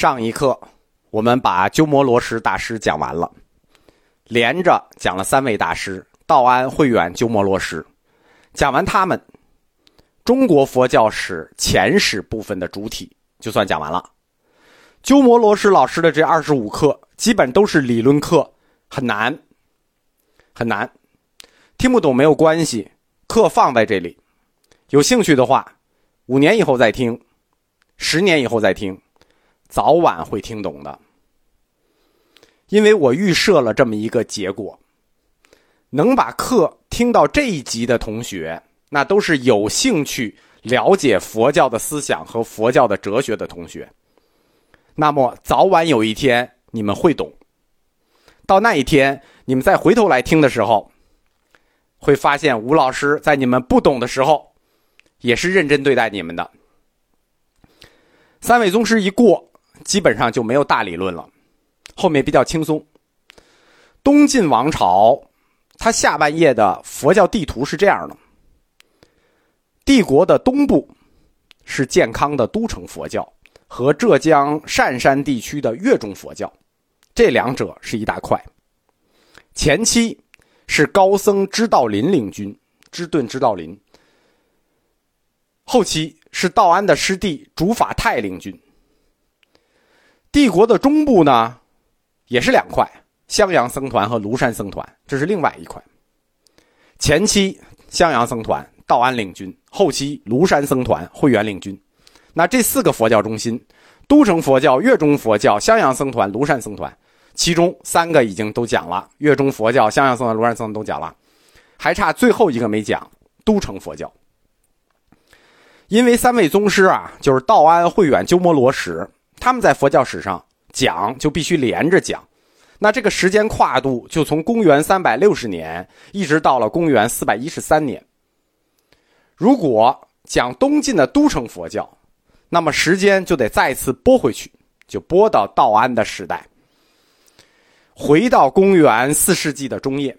上一课我们把鸠摩罗什大师讲完了，连着讲了三位大师：道安、慧远、鸠摩罗什。讲完他们，中国佛教史前史部分的主体就算讲完了。鸠摩罗什老师的这二十五课基本都是理论课，很难，很难，听不懂没有关系，课放在这里，有兴趣的话，五年以后再听，十年以后再听。早晚会听懂的，因为我预设了这么一个结果：能把课听到这一集的同学，那都是有兴趣了解佛教的思想和佛教的哲学的同学。那么早晚有一天你们会懂，到那一天你们再回头来听的时候，会发现吴老师在你们不懂的时候，也是认真对待你们的。三位宗师一过。基本上就没有大理论了，后面比较轻松。东晋王朝，它下半叶的佛教地图是这样的：帝国的东部是健康的都城佛教和浙江善山地区的越中佛教，这两者是一大块。前期是高僧知道林领军，知顿知道林；后期是道安的师弟竺法泰领军。帝国的中部呢，也是两块：襄阳僧团和庐山僧团，这是另外一块。前期襄阳僧团道安领军，后期庐山僧团慧远领军。那这四个佛教中心：都城佛教、越中佛教、襄阳僧团、庐山僧团。其中三个已经都讲了，越中佛教、襄阳僧团、庐山僧团都讲了，还差最后一个没讲——都城佛教。因为三位宗师啊，就是道安、慧远、鸠摩罗什。他们在佛教史上讲就必须连着讲，那这个时间跨度就从公元三百六十年一直到了公元四百一十三年。如果讲东晋的都城佛教，那么时间就得再次拨回去，就拨到道安的时代，回到公元四世纪的中叶。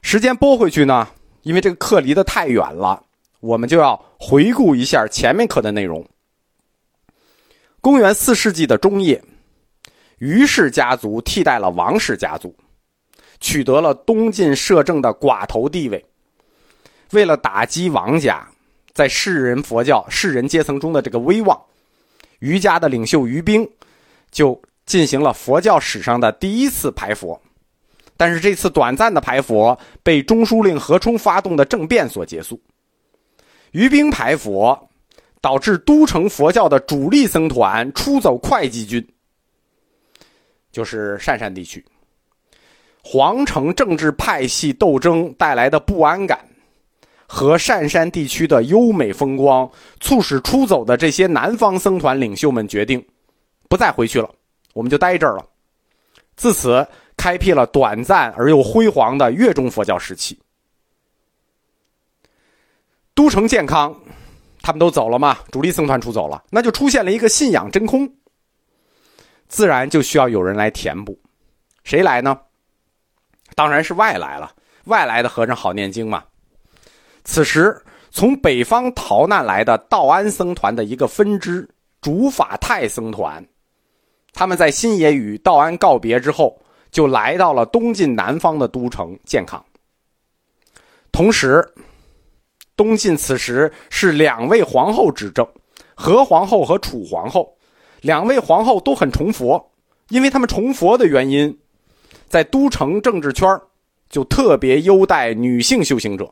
时间拨回去呢，因为这个课离得太远了，我们就要回顾一下前面课的内容。公元四世纪的中叶，于氏家族替代了王氏家族，取得了东晋摄政的寡头地位。为了打击王家在世人佛教世人阶层中的这个威望，于家的领袖于冰就进行了佛教史上的第一次排佛。但是这次短暂的排佛被中书令何冲发动的政变所结束。于冰排佛。导致都城佛教的主力僧团出走会稽军，就是善山地区。皇城政治派系斗争带来的不安感，和善山地区的优美风光，促使出走的这些南方僧团领袖们决定，不再回去了，我们就待这儿了。自此，开辟了短暂而又辉煌的越中佛教时期。都城健康。他们都走了嘛，主力僧团出走了，那就出现了一个信仰真空，自然就需要有人来填补。谁来呢？当然是外来了。外来的和尚好念经嘛。此时，从北方逃难来的道安僧团的一个分支竺法泰僧团，他们在新野与道安告别之后，就来到了东晋南方的都城建康。同时。东晋此时是两位皇后执政，何皇后和楚皇后，两位皇后都很崇佛，因为他们崇佛的原因，在都城政治圈就特别优待女性修行者，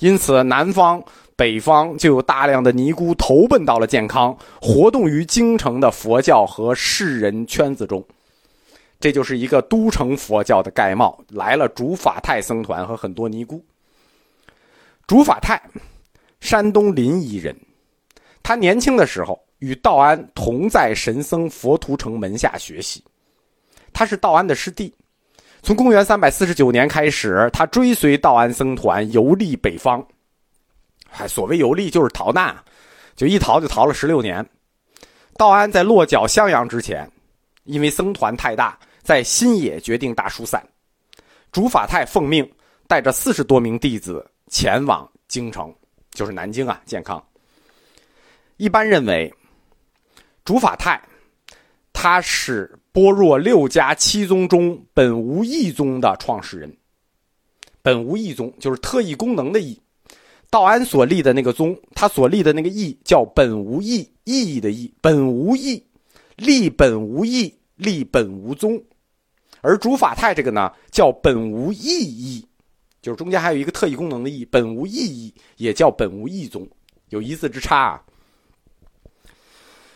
因此南方、北方就有大量的尼姑投奔到了健康，活动于京城的佛教和士人圈子中，这就是一个都城佛教的盖帽，来了竺法泰僧团和很多尼姑。竺法泰，山东临沂人。他年轻的时候与道安同在神僧佛图澄门下学习，他是道安的师弟。从公元三百四十九年开始，他追随道安僧团游历北方。哎，所谓游历就是逃难，就一逃就逃了十六年。道安在落脚襄阳之前，因为僧团太大，在新野决定大疏散。竺法泰奉命带着四十多名弟子。前往京城，就是南京啊，健康。一般认为，竺法泰他是般若六家七宗中本无义宗的创始人。本无义宗就是特异功能的义，道安所立的那个宗，他所立的那个义叫本无义，意义的义，本无义，立本无义，立本无宗。而主法泰这个呢，叫本无意义，就是中间还有一个特异功能的异，本无意义，也叫本无异宗，有一字之差啊。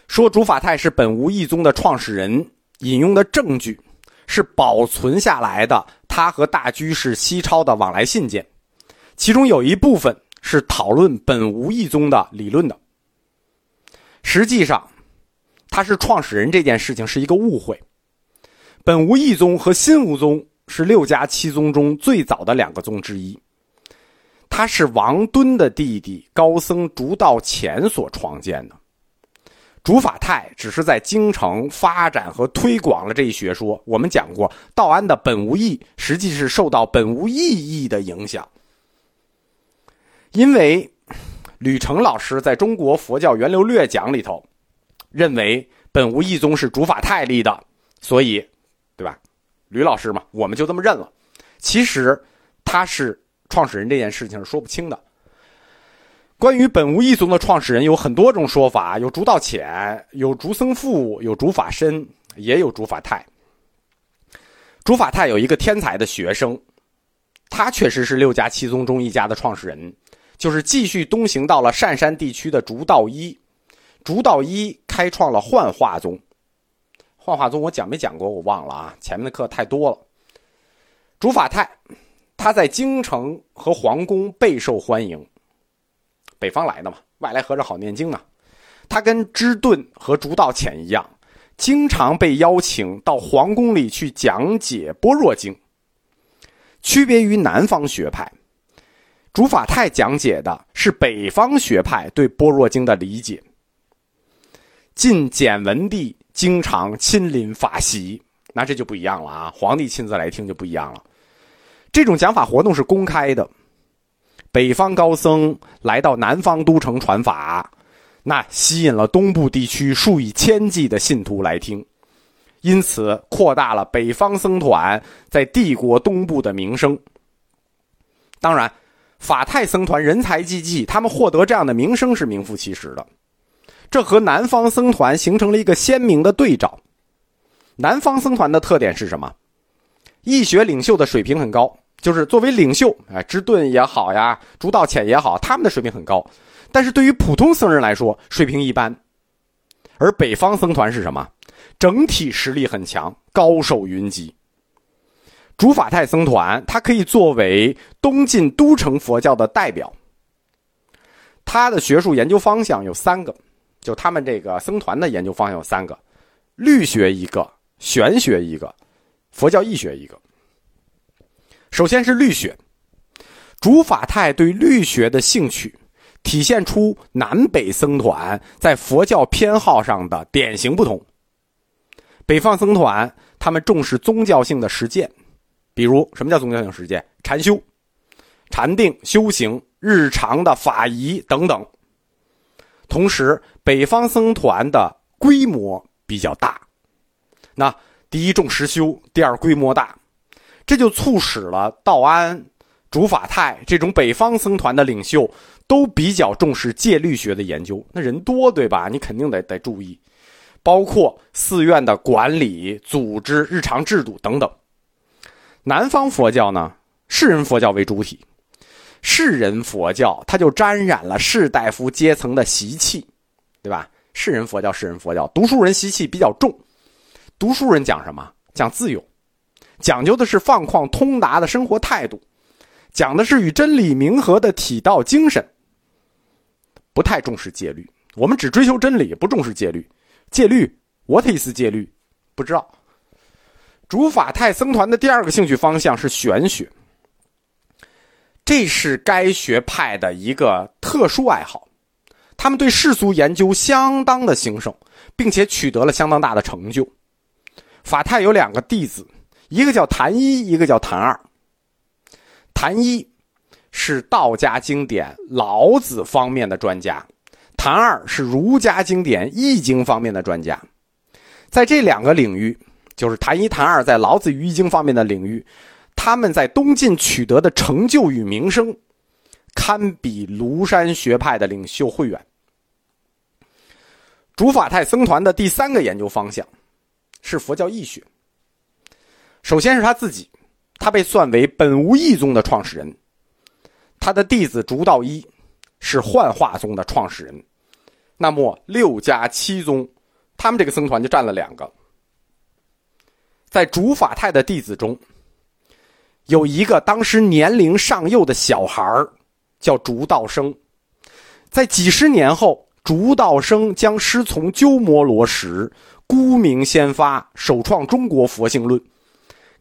说主法泰是本无义宗的创始人，引用的证据是保存下来的他和大居士西超的往来信件，其中有一部分是讨论本无义宗的理论的。实际上，他是创始人这件事情是一个误会。本无义宗和新无宗是六家七宗中最早的两个宗之一。他是王敦的弟弟高僧竺道潜所创建的。竺法泰只是在京城发展和推广了这一学说。我们讲过，道安的本无义实际是受到本无意义的影响。因为吕澄老师在中国佛教源流略讲里头认为本无义宗是竺法泰立的，所以。对吧，吕老师嘛，我们就这么认了。其实他是创始人这件事情是说不清的。关于本无一宗的创始人有很多种说法，有竺道浅，有竺僧富，有竺法深，也有竺法泰。竺法泰有一个天才的学生，他确实是六家七宗中一家的创始人，就是继续东行到了善山地区的竺道一。竺道一开创了幻化宗。幻化宗我讲没讲过？我忘了啊，前面的课太多了。竺法泰，他在京城和皇宫备受欢迎。北方来的嘛，外来和尚好念经啊。他跟芝顿和竺道潜一样，经常被邀请到皇宫里去讲解般若经。区别于南方学派，竺法泰讲解的是北方学派对般若经的理解。晋简文帝。经常亲临法席，那这就不一样了啊！皇帝亲自来听就不一样了。这种讲法活动是公开的，北方高僧来到南方都城传法，那吸引了东部地区数以千计的信徒来听，因此扩大了北方僧团在帝国东部的名声。当然，法泰僧团人才济济，他们获得这样的名声是名副其实的。这和南方僧团形成了一个鲜明的对照。南方僧团的特点是什么？义学领袖的水平很高，就是作为领袖，哎，知顿也好呀，竺道潜也好，他们的水平很高。但是对于普通僧人来说，水平一般。而北方僧团是什么？整体实力很强，高手云集。竺法泰僧团，它可以作为东晋都城佛教的代表。它的学术研究方向有三个。就他们这个僧团的研究方向有三个：律学一个，玄学一个，佛教义学一个。首先是律学，竺法泰对律学的兴趣，体现出南北僧团在佛教偏好上的典型不同。北方僧团他们重视宗教性的实践，比如什么叫宗教性实践？禅修、禅定、修行、日常的法仪等等。同时，北方僧团的规模比较大，那第一重实修，第二规模大，这就促使了道安、竺法泰这种北方僧团的领袖都比较重视戒律学的研究。那人多，对吧？你肯定得得注意，包括寺院的管理、组织、日常制度等等。南方佛教呢，士人佛教为主体。士人佛教，它就沾染了士大夫阶层的习气，对吧？士人佛教，士人佛教，读书人习气比较重。读书人讲什么？讲自由，讲究的是放旷通达的生活态度，讲的是与真理冥合的体道精神。不太重视戒律，我们只追求真理，不重视戒律。戒律，what is 戒律？不知道。主法泰僧团的第二个兴趣方向是玄学。这是该学派的一个特殊爱好，他们对世俗研究相当的兴盛，并且取得了相当大的成就。法泰有两个弟子，一个叫谭一，一个叫谭二。谭一是道家经典老子方面的专家，谭二是儒家经典易经方面的专家。在这两个领域，就是谭一谭二在老子与易经方面的领域，他们在东晋取得的成就与名声，堪比庐山学派的领袖慧远。竺法泰僧团的第三个研究方向是佛教义学。首先是他自己，他被算为本无义宗的创始人。他的弟子竺道一是幻化宗的创始人。那么六家七宗，他们这个僧团就占了两个。在竺法泰的弟子中，有一个当时年龄尚幼的小孩叫竺道生。在几十年后。竺道生将师从鸠摩罗什，孤名先发，首创中国佛性论，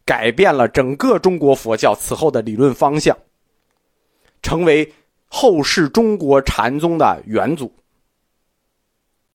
改变了整个中国佛教此后的理论方向，成为后世中国禅宗的元祖。